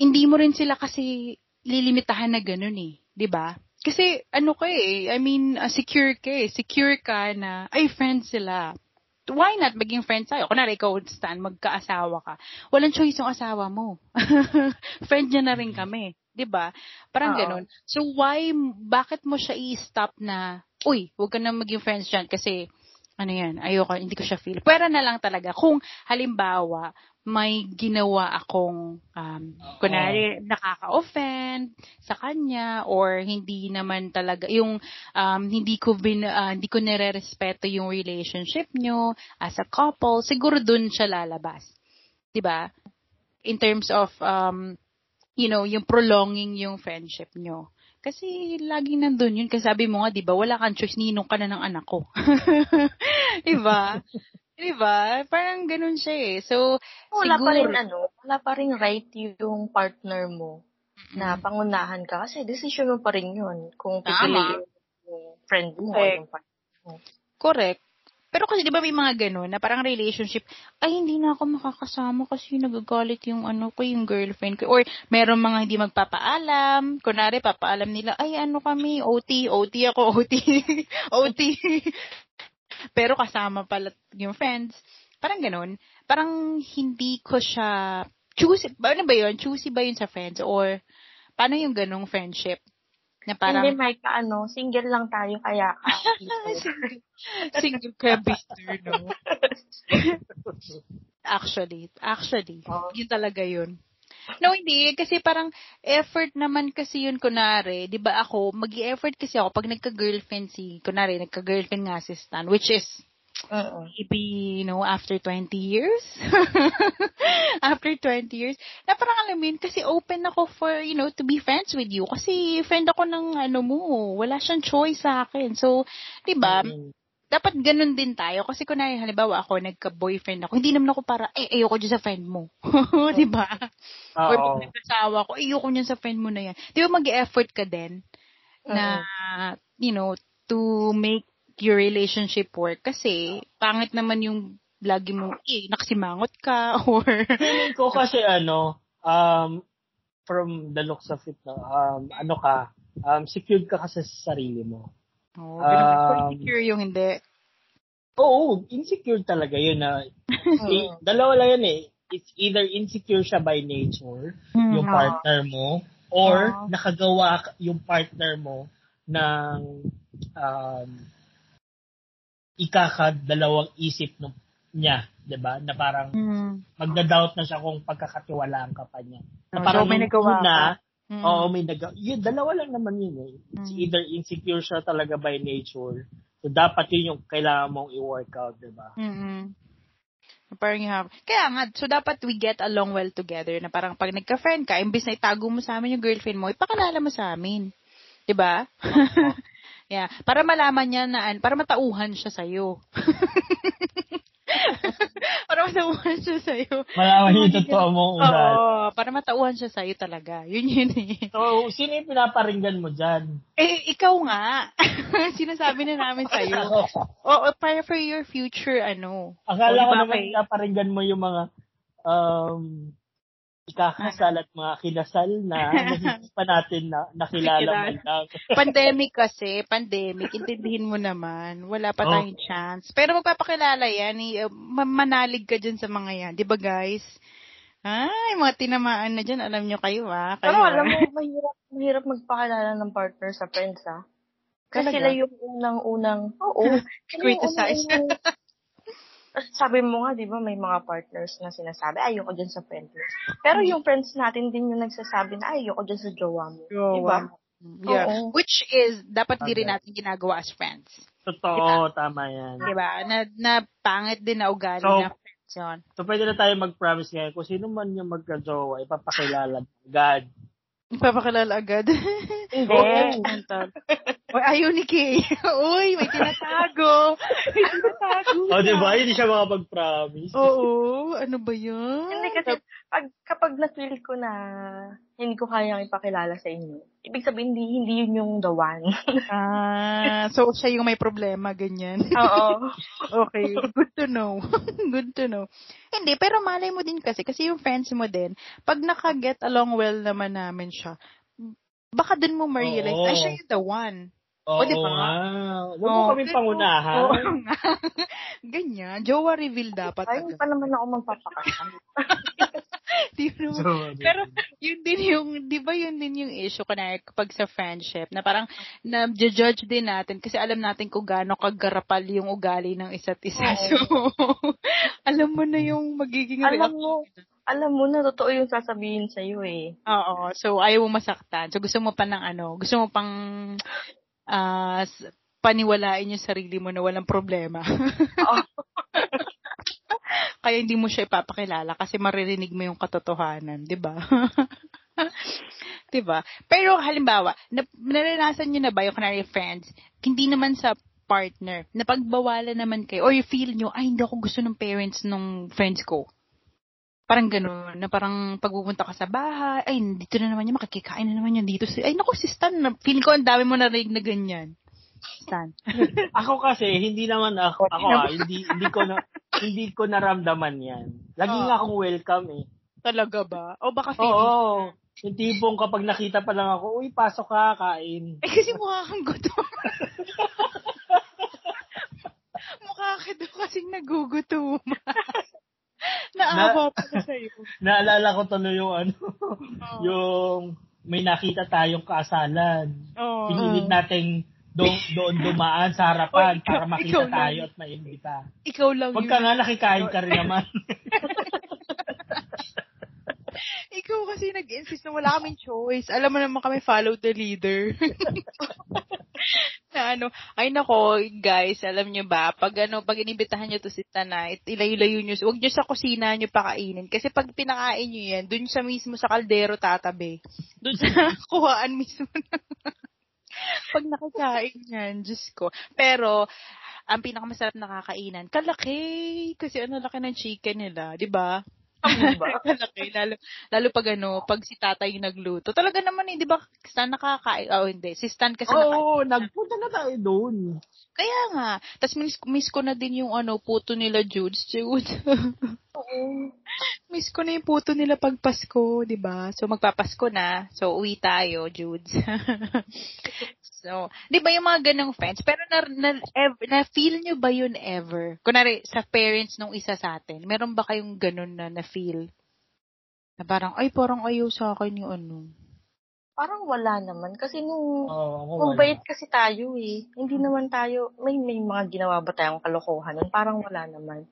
hindi mo rin sila kasi lilimitahan na ganun eh. ba? Kasi ano ka eh, I mean, uh, secure ka eh. Secure ka na, ay, friends sila why not maging friends tayo? Kunwari, ikaw, Stan, magkaasawa ka. Walang choice yung asawa mo. *laughs* Friend niya na rin kami. 'di ba? Parang Uh-oh. ganun. So why bakit mo siya i-stop na, uy, huwag ka na maging friends diyan kasi ano yan, ayoko, hindi ko siya feel. Pwera na lang talaga. Kung halimbawa, may ginawa akong, um, kunwari, nakaka-offend sa kanya or hindi naman talaga, yung, um, hindi ko bin, uh, hindi ko nire-respeto yung relationship nyo as a couple, siguro dun siya lalabas. 'Di ba? In terms of, um, you know, yung prolonging yung friendship nyo. Kasi laging nandun yun. Kasi sabi mo nga, di ba, wala kang choice, ninong ka na ng anak ko. *laughs* di ba? Di ba? Parang ganun siya eh. So, wala siguro, pa rin ano, wala pa rin right yung partner mo mm-hmm. na pangunahan ka. Kasi decision mo pa rin yun kung pipiliin yung friend mo Correct. o yung partner mo. Correct. Pero kasi di ba may mga ganun na parang relationship, ay hindi na ako makakasama kasi nagagalit yung ano ko, yung girlfriend ko. Or meron mga hindi magpapaalam. Kunwari, papaalam nila, ay ano kami, OT, OT ako, OT, *laughs* OT. Pero kasama pala yung friends. Parang ganun. Parang hindi ko siya, choosy, ano ba yun? Choosy ba yun sa friends? Or paano yung ganung friendship? Na parang, Hindi, Mike, ano, single lang tayo, kaya ka. *laughs* single, single ka, bitter, no? *laughs* actually, actually, oh. yun talaga yun. No, hindi. Kasi parang effort naman kasi yun, kunare. Di ba ako, mag effort kasi ako pag nagka-girlfriend si, kunare, nagka-girlfriend nga si Stan, which is, Uh-oh. Maybe, you know, after 20 years. *laughs* after 20 years. Na parang alam mo kasi open ako for, you know, to be friends with you. Kasi friend ako ng ano mo, wala siyang choice sa akin. So, di ba, mm-hmm. Dapat ganun din tayo. Kasi na, halimbawa ako, nagka-boyfriend ako, hindi naman ako para, eh, ayoko dyan sa friend mo. *laughs* di ba? Or pag nagkasawa ko, ayoko niyan sa friend mo na yan. Di ba mag-effort ka din na, you know, to make your relationship work kasi pangit naman yung lagi mo, eh, nakasimangot ka *laughs* or... Ko kasi ano, um, from the looks of it, no, um, ano ka, um, secured ka kasi sa sarili mo. Oo, um, insecure yung hindi. Oo, insecure talaga yun na *laughs* eh, dalawa lang yun eh. It's either insecure siya by nature, mm, yung partner mo, or uh, nakagawa yung partner mo ng um, ikakadalawang isip ng niya, 'di ba? Na parang mm. magda-doubt na siya kung pagkakatiwalaan ka pa niya. Na parang so, may nagawa una, mm. oo, may nagawa. Yun, dalawa lang naman yun eh. It's mm. either insecure siya talaga by nature So, dapat yun yung kailangan mong i-workout, di ba? Mm-hmm. Parang you have, kaya nga, so dapat we get along well together na parang pag nagka-friend ka, imbis na itago mo sa amin yung girlfriend mo, ipakalala mo sa amin. 'Di ba? *laughs* yeah, para malaman niya na para matauhan siya sa iyo. *laughs* para matauhan siya sa'yo. Malaman yung totoo mong ugal. Oo, para matauhan siya sa'yo talaga. Yun yun eh. So, sino yung pinaparinggan mo dyan? Eh, ikaw nga. *laughs* Sinasabi na namin sa'yo. *laughs* Oo, para for your future, ano. Akala ko naman pinaparinggan mo yung mga um, ikakasal at mga kinasal na hindi pa natin na nakilala man lang. pandemic kasi, pandemic, intindihin mo naman, wala pa oh. tayong oh. chance. Pero magpapakilala yan, eh, manalig ka dyan sa mga yan, di ba guys? Ay, mga tinamaan na dyan, alam nyo kayo ah. Kayo, Pero alam mo, mahirap, mahirap magpakilala ng partner sa friends ah. Kasi sila yung unang-unang, oo, *laughs* criticize. Unang, sabi mo nga, di ba, may mga partners na sinasabi, ayoko dyan sa friend Pero yung friends natin din yung nagsasabi na, ayoko dyan sa jowa mo. Jowa. Di ba? Yeah. Oo. Which is, dapat okay. di rin natin ginagawa as friends. Totoo, diba? tama yan. Diba? Na, na pangit din na ugali so, na friends yun. So, pwede na tayo mag-promise ngayon, kung sino man yung magka-jowa, ipapakilala agad. Ipapakilala agad? Hindi. *laughs* Uy, ayaw ni Kay. *laughs* Uy, may tinatago. May tinatago. O, oh, diba? Hindi siya makapag-promise. Oo. Ano ba yun? Hindi kasi, pag, kapag na-feel ko na hindi ko kayang ipakilala sa inyo, ibig sabihin, hindi, hindi yun yung the one. *laughs* ah, so siya yung may problema, ganyan. Oo. *laughs* okay. Good to know. Good to know. Hindi, pero malay mo din kasi, kasi yung friends mo din, pag naka-get along well naman namin siya, baka dun mo ma-realize, ay, siya yung the one. Oo, o, di ba? Huwag mo kami pangunahan. Oo nga. *laughs* Ganyan. Jowa reveal dapat. Ay, pa naman ako magpapakasal. *laughs* di so, Pero yun din yung, di ba yun din yung issue kunwari kapag sa friendship na parang na-judge din natin kasi alam natin kung gaano kagarapal yung ugali ng isa't isa. So, *laughs* alam mo na yung magiging alam mo, alam mo na totoo yung sasabihin sa iyo eh. Oo. So, ayaw mo masaktan. So, gusto mo pa ng ano, gusto mo pang uh, paniwalain yung sarili mo na walang problema. oh. *laughs* Kaya hindi mo siya ipapakilala kasi maririnig mo yung katotohanan, 'di ba? *laughs* 'Di ba? Pero halimbawa, na, naranasan niyo na ba yung canary friends, hindi naman sa partner, napagbawalan naman kayo or you feel nyo, ay hindi ako gusto ng parents ng friends ko. Parang gano'n, na parang pagpupunta ka sa bahay, ay, dito na naman yan, makikikain na naman yan dito. Ay, naku, si Stan, feeling ko ang dami mo narinig na ganyan. Stan. *laughs* ako kasi, hindi naman ako, ako ah, hindi, hindi ko na, hindi ko naramdaman yan. Lagi oh. nga akong welcome eh. Talaga ba? O baka feeling? Oo. Oh, yung tipong kapag nakita pa lang ako, uy, pasok ka, kain. *laughs* Eh, kasi mukha kang gutom. *laughs* mukha ka daw kasing nagugutom. *laughs* Naawa na, pa sa iyo. *laughs* Naalala ko tuloy yung ano, oh. yung may nakita tayong kasalan. Oh, Pinilit nating doon, doon dumaan sa harapan oh, ikaw, para makita tayo lang. at maimbita. Ikaw lang Huwag ka nga nakikain ka rin naman. *laughs* ikaw kasi nag-insist na wala kaming choice. Alam mo naman kami follow the leader. *laughs* na ano, ay nako, guys, alam nyo ba, pag ano, pag inibitahan nyo to si Tanay, ilayo-layo nyo, huwag nyo sa kusina nyo pakainin. Kasi pag pinakain nyo yan, dun sa mismo sa kaldero tatabi. Dun sa *laughs* *laughs* kuhaan mismo na. pag nakakain yan, Diyos ko. Pero, ang pinakamasarap na kakainan, kalaki. Kasi ano laki ng chicken nila, di ba? *laughs* ba? Kalaki. Lalo, lalo pag ano, pag si tatay nagluto. Talaga naman eh, di ba, Stan nakakain. Oh, hindi. Si Stan kasi Oo, oh, nagpunta na tayo doon. Kaya nga. Tapos miss, miss ko na din yung ano, puto nila Judes. Jude. Oo. miss ko na yung puto nila pag Pasko, di ba? So, magpapasko na. So, uwi tayo, Judes. *laughs* so, di ba yung mga ganong friends? Pero na, na, ev- na feel nyo ba yun ever? Kunwari, sa parents nung isa sa atin, meron ba kayong ganon na na-feel? Na parang, ay, parang ayaw sa akin yung ano. Parang wala naman. Kasi nung, Oo, ako kung wala. bait kasi tayo eh. Hindi naman tayo, may, may mga ginawa ba tayong kalokohan nun? Parang wala naman.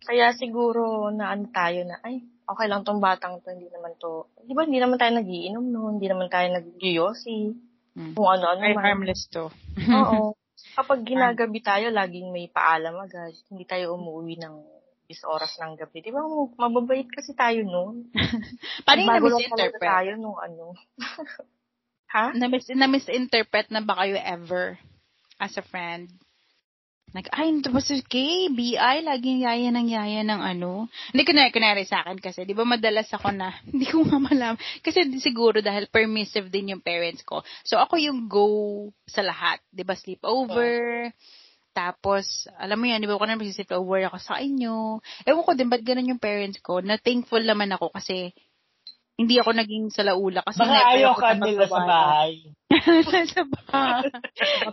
Kaya siguro na ano tayo na, ay, okay lang tong batang to, hindi naman to, di ba, hindi naman tayo nagiinom noon, hindi naman tayo nag-yosi, Mm. kung ano-ano Ay, man. harmless to. *laughs* Oo. *laughs* Kapag ginagabi tayo, laging may paalam agad. Hindi tayo umuwi ng is oras ng gabi. Di ba, mababait kasi tayo noon. *laughs* Paano yung na-misinterpret? tayo nung ano. ha? Na-mis- na-misinterpret na ba kayo ever as a friend? Like, ay, ito ba si Kay? BI, laging yaya ng yaya ng ano. Hindi, kunwari, kunwari sa akin kasi, di ba madalas ako na, *laughs* hindi ko nga malam. Kasi di- siguro dahil permissive din yung parents ko. So, ako yung go sa lahat. Di ba, sleepover. Tapos, alam mo yan, di ba ako na mag-sleepover ako sa inyo. Ewan ko din, ba't ganun yung parents ko? Na thankful naman ako kasi hindi ako naging salaula kasi Baka ayaw ako ka nila sa bahay. Sa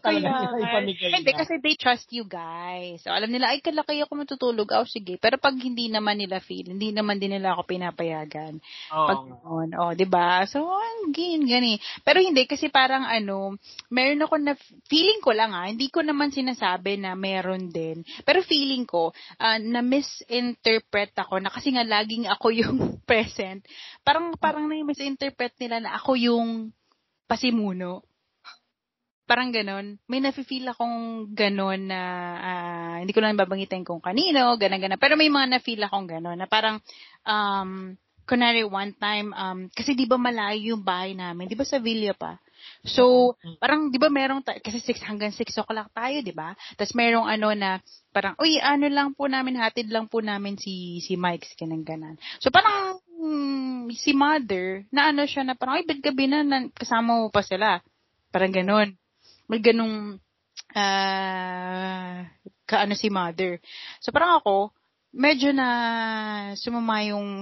Kaya ipamigay Hindi, kasi they trust you guys. So, alam nila, ay, kalaki ako matutulog. Oh, sige. Pero pag hindi naman nila feel, hindi naman din nila ako pinapayagan. Oo. Pag noon, oh, 'di ba? So, ang gin gani. Pero hindi kasi parang ano, meron ako na feeling ko lang ah, hindi ko naman sinasabi na meron din. Pero feeling ko ah, na misinterpret ako na kasi nga laging ako yung *laughs* present. Parang parang na misinterpret nila na ako yung pasimuno. Parang ganon. May nafe-feel akong ganon na ah, hindi ko lang babangitin kung kanino, ganon-ganon. Pero may mga na-feel akong ganon na parang um, kunwari one time, um, kasi di ba malayo yung bahay namin, di ba sa Villa pa? So, parang di ba merong, ta- kasi 6 hanggang 6 o'clock tayo, di ba? Tapos merong ano na, parang, uy, ano lang po namin, hatid lang po namin si, si Mike, ganang ganan. So, parang, mm, si mother, na ano siya na parang, ay, ba't gabi na, na kasama mo pa sila? Parang ganon. May ganong, ah, kaano si mother. So, parang ako, medyo na sumama yung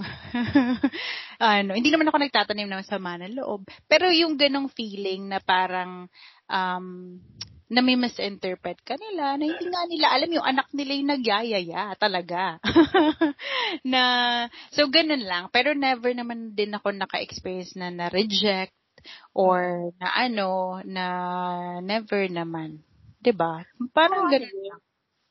*laughs* ano, hindi naman ako nagtatanim ng sama ng loob. Pero yung ganong feeling na parang um, na may misinterpret ka nila, na hindi nga nila alam yung anak nila yung nagyayaya talaga. *laughs* na, so ganun lang. Pero never naman din ako naka-experience na na-reject or na ano, na never naman. 'Di ba? Parang Oo, ganun.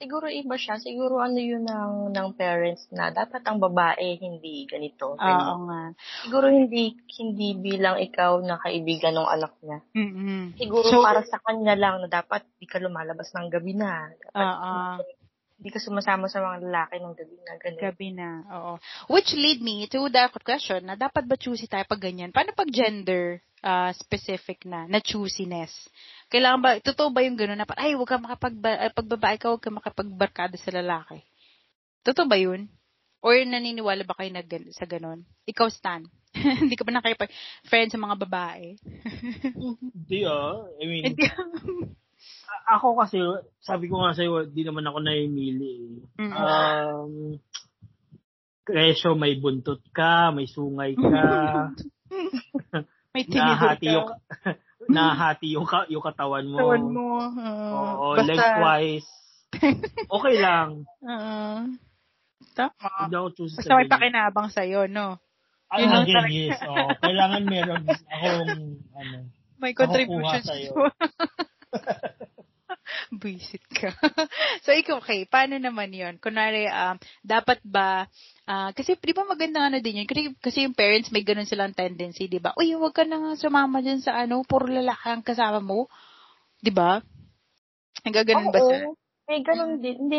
Siguro iba siya. Siguro ano yun ng, ng parents na dapat ang babae hindi ganito. Oo nga. Siguro hindi hindi bilang ikaw na kaibigan ng anak niya. mm Siguro So- para sa kanya lang na dapat di ka lumalabas ng gabi na. Dapat Oo. Hindi ka sumasama sa mga lalaki ng gabi na ganun. Gabi na, oo. Which lead me to the question na dapat ba choosy tayo pag ganyan? Paano pag gender uh, specific na, na choosiness? Kailangan ba, totoo ba yung gano'n na, ay, huwag ka makapag, pag babae ka, huwag ka makapagbarkada sa lalaki? Totoo ba yun? Or naniniwala ba kayo na, sa gano'n? Ikaw, Stan. *laughs* Hindi ka ba nakipag-friend sa mga babae? Hindi ah. I mean, *laughs* ako kasi, sabi ko nga sa'yo, di naman ako naimili. eh. Mm. Um, presyo, may buntot ka, may sungay ka, *laughs* May nahati ka. yung, *laughs* nahati yung, ka, yung katawan mo. Tawan mo. oo. Oo, Basta- lengthwise. *laughs* Okay lang. Oo. Tama. Ako choose Basta may pakinabang sa'yo, no? Ay, Yun lang again, yes. Oh, kailangan meron akong, ano, May contribution sa'yo. *laughs* Buisit ka. *laughs* so, ikaw, okay, paano naman yon Kunwari, um, dapat ba, ah, kasi di ba maganda ano din yun? Kasi, kasi yung parents may ganun silang tendency, di ba? Uy, huwag ka na nga sumama dyan sa ano, puro lalaki ang kasama mo. Di ba? Nagaganon ba sila? may ganun din. Hindi,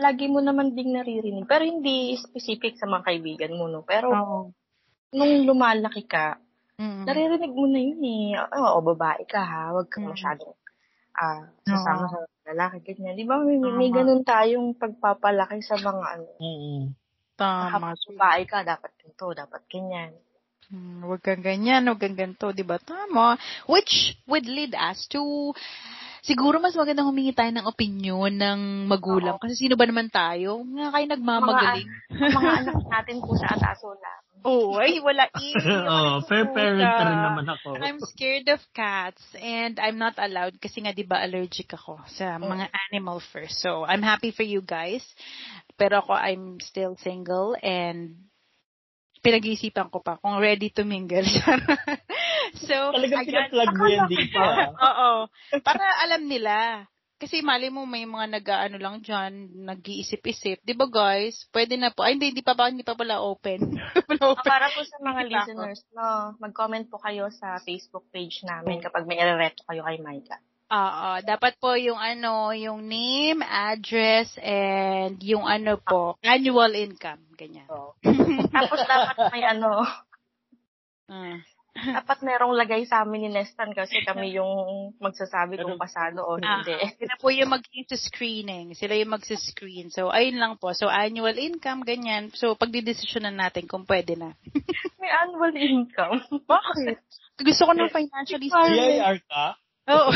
lagi mo naman ding naririnig. Pero hindi specific sa mga kaibigan mo, no? Pero Oo. nung lumalaki ka, Mm. naririnig mo na yun eh. Oo, babae ka ha. Huwag kang Mm. masyadong ah sasama Oo. sa lalaki, ganyan. Di ba may, may Tama. ganun tayong pagpapalaki sa mga ano, mm Tama. Kapag babae ka, dapat ganito, dapat ganyan. Hmm, huwag kang ganyan, huwag kang ganito, di ba? Tama. Which would lead us to, siguro mas magandang humingi tayo ng opinion ng magulang. Oo. Kasi sino ba naman tayo? Nga kayo nagmamagaling. Mga, mga *laughs* anak natin po sa ataso lang. *laughs* Oo, ay, wala eh. oh, fair parent na rin naman ako. I'm scared of cats and I'm not allowed kasi nga 'di ba allergic ako sa mga animal fur. So, I'm happy for you guys. Pero ako I'm still single and pinag-iisipan ko pa kung ready to mingle. *laughs* so, *laughs* Talagang again, pinaplug mo yan dito. *laughs* Oo. Para alam nila. Kasi mali mo may mga nag-ano lang dyan, nag-iisip-isip. Di ba guys? Pwede na po. Ay, hindi, hindi pa pa, hindi pa pala open. *laughs* Pala Ah, open. para po sa mga listeners, no, mag-comment po kayo sa Facebook page namin kapag may irereto kayo kay Micah. Oo, dapat po yung ano, yung name, address, and yung ano po, annual income, ganyan. So, tapos dapat may ano, Ah. Dapat merong lagay sa amin ni Nestan kasi kami yung magsasabi kung pasado o Ah, hindi. *laughs* sila po yung mag screening Sila yung mag-screen. So, ayun lang po. So, annual income, ganyan. So, pagdidesisyonan natin kung pwede na. *laughs* May annual income. *laughs* Bakit? Gusto ko ng financially stable. CIR ka? Oo.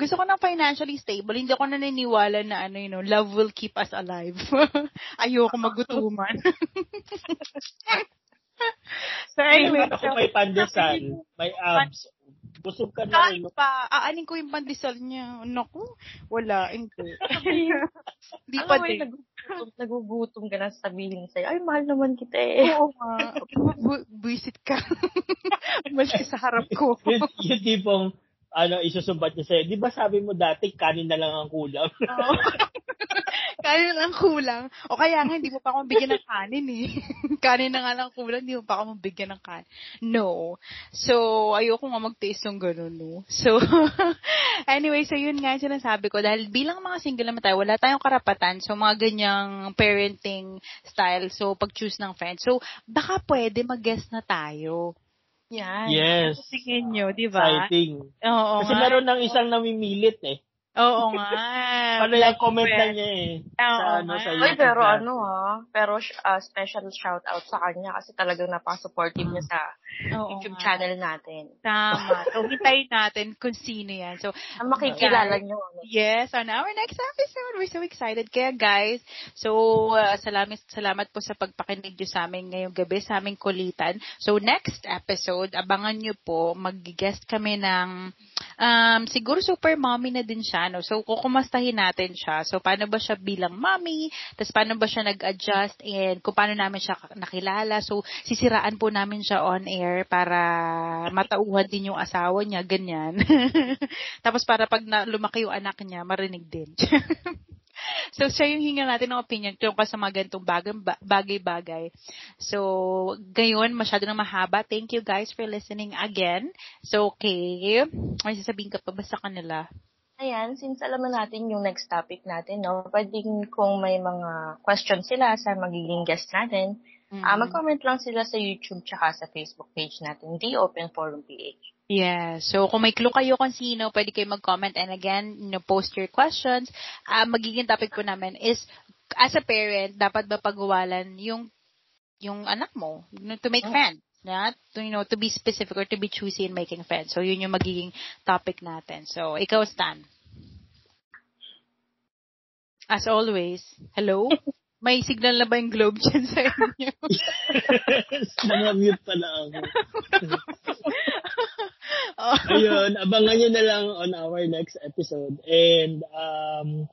Gusto ko ng financially stable. Hindi ako naniniwala na ano, know, love will keep us alive. Ayoko magutuman. *laughs* so anyway, Ako may pandesal, may abs. Busog ka na rin. pa. Aanin ko yung pandesal niya. Naku, wala. Hindi. Hindi pa Alam mo yung din. nagugutom, nagugutom ka na sabihin sa'yo, ay, mahal naman kita eh. Oo nga. Bu- Buisit ka. *laughs* Ka sa harap ko. *laughs* Yung, yung tipong, ano, isusumbat niya sa'yo. Di ba sabi mo dati, kanin na lang ang kulang? Oo. Kanin lang kulang. O kaya nga, hindi mo pa ako bigyan ng kanin eh. *laughs* kanin na nga lang kulang, hindi mo pa ako mabigyan ng kanin. No. So, ayoko nga magtaste ng ganun, no? So, *laughs* anyway, so yun nga yung sinasabi ko. Dahil bilang mga single naman tayo, wala tayong karapatan. So, mga ganyang parenting style. So, pag-choose ng friend. So, baka pwede mag-guess na tayo. Yan. yes. Tingin nyo, di ba? Exciting. Oo Kasi nga. meron ng isang namimilit eh. Oo nga. *laughs* Ano yung comment na niya eh. Oo Sa ano, nga. sa YouTube pero na- ano ah, pero uh, special shout out sa kanya kasi talagang napaka-supportive niya sa Oo YouTube nga. channel natin. Tama. So, hintayin natin kung sino yan. So, Ang makikilala niyo. Ano? yes, on our next episode, we're so excited. Kaya guys, so, uh, salamat, salamat po sa pagpakinig nyo sa amin ngayong gabi, sa aming kulitan. So, next episode, abangan nyo po, mag-guest kami ng, um, siguro super mommy na din siya, no? So, kukumastahin natin siya. So, paano ba siya bilang mommy? Tapos, paano ba siya nag-adjust? And kung paano namin siya nakilala? So, sisiraan po namin siya on air para matauhan din yung asawa niya, ganyan. *laughs* Tapos, para pag na, lumaki yung anak niya, marinig din. *laughs* So, siya yung hinga natin ng opinion tungkol sa mga ganitong bagay- ba- bagay-bagay. So, gayon, masyado na mahaba. Thank you guys for listening again. So, okay. May sasabihin ka pa ba sa kanila? Ayan, since alam na natin yung next topic natin, no, pwedeng kung may mga questions sila sa magiging guest natin, Mm. ah mag-comment lang sila sa YouTube tsaka sa Facebook page natin, The Open Forum PH. Yeah. So, kung may clue kayo kung sino, pwede kayo mag-comment. And again, you know, post your questions. Ah, magiging topic po namin is, as a parent, dapat ba pagwawalan yung, yung anak mo you know, to make Oh. friends? Yeah? To, you know, to be specific or to be choosy in making friends. So, yun yung magiging topic natin. So, ikaw, Stan. As always, hello? *laughs* May signal na ba yung globe dyan sa inyo? *laughs* Nang-mute pala ako. *laughs* oh. Ayun, abangan nyo na lang on our next episode. And um,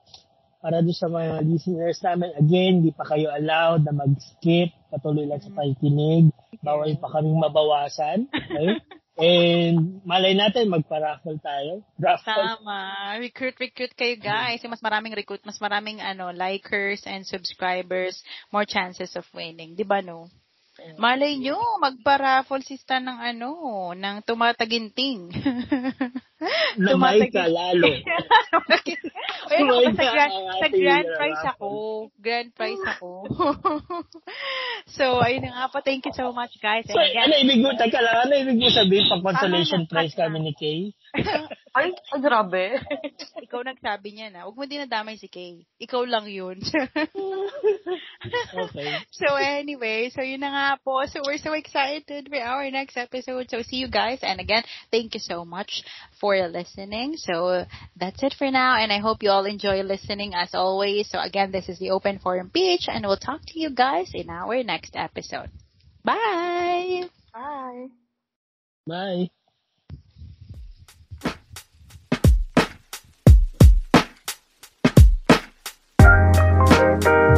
para doon sa mga listeners namin, again, di pa kayo allowed na mag-skip. Patuloy lang sa pakikinig. Bawal pa kaming mabawasan. Okay? *laughs* And malay natin, magpa-raffle tayo. Raffle. Tama. Recruit, recruit kayo guys. Yung mas maraming recruit, mas maraming ano, likers and subscribers, more chances of winning. Di ba no? Malay nyo, magpa-raffle si Stan ng ano, ng tumataginting. *laughs* Lamay ka lalo. Ayun ako, sa grand, sa grand prize ako. Grand prize ako. *laughs* so, ayun na nga po. Thank you so much, guys. So, And again, ano ibig mo, teka lang, ano ibig mo sabihin pag consolation prize kami ni Kay? *laughs* Ay, ay grabe. *laughs* ikaw nagsabi niya na. Huwag mo dinadamay si Kay. Ikaw lang yun. Okay. so anyway, so yun na nga po. So we're so excited for our next episode. So see you guys. And again, thank you so much for for listening. So that's it for now, and I hope you all enjoy listening as always. So again, this is the Open Forum Beach, and we'll talk to you guys in our next episode. Bye! Bye! Bye! Bye.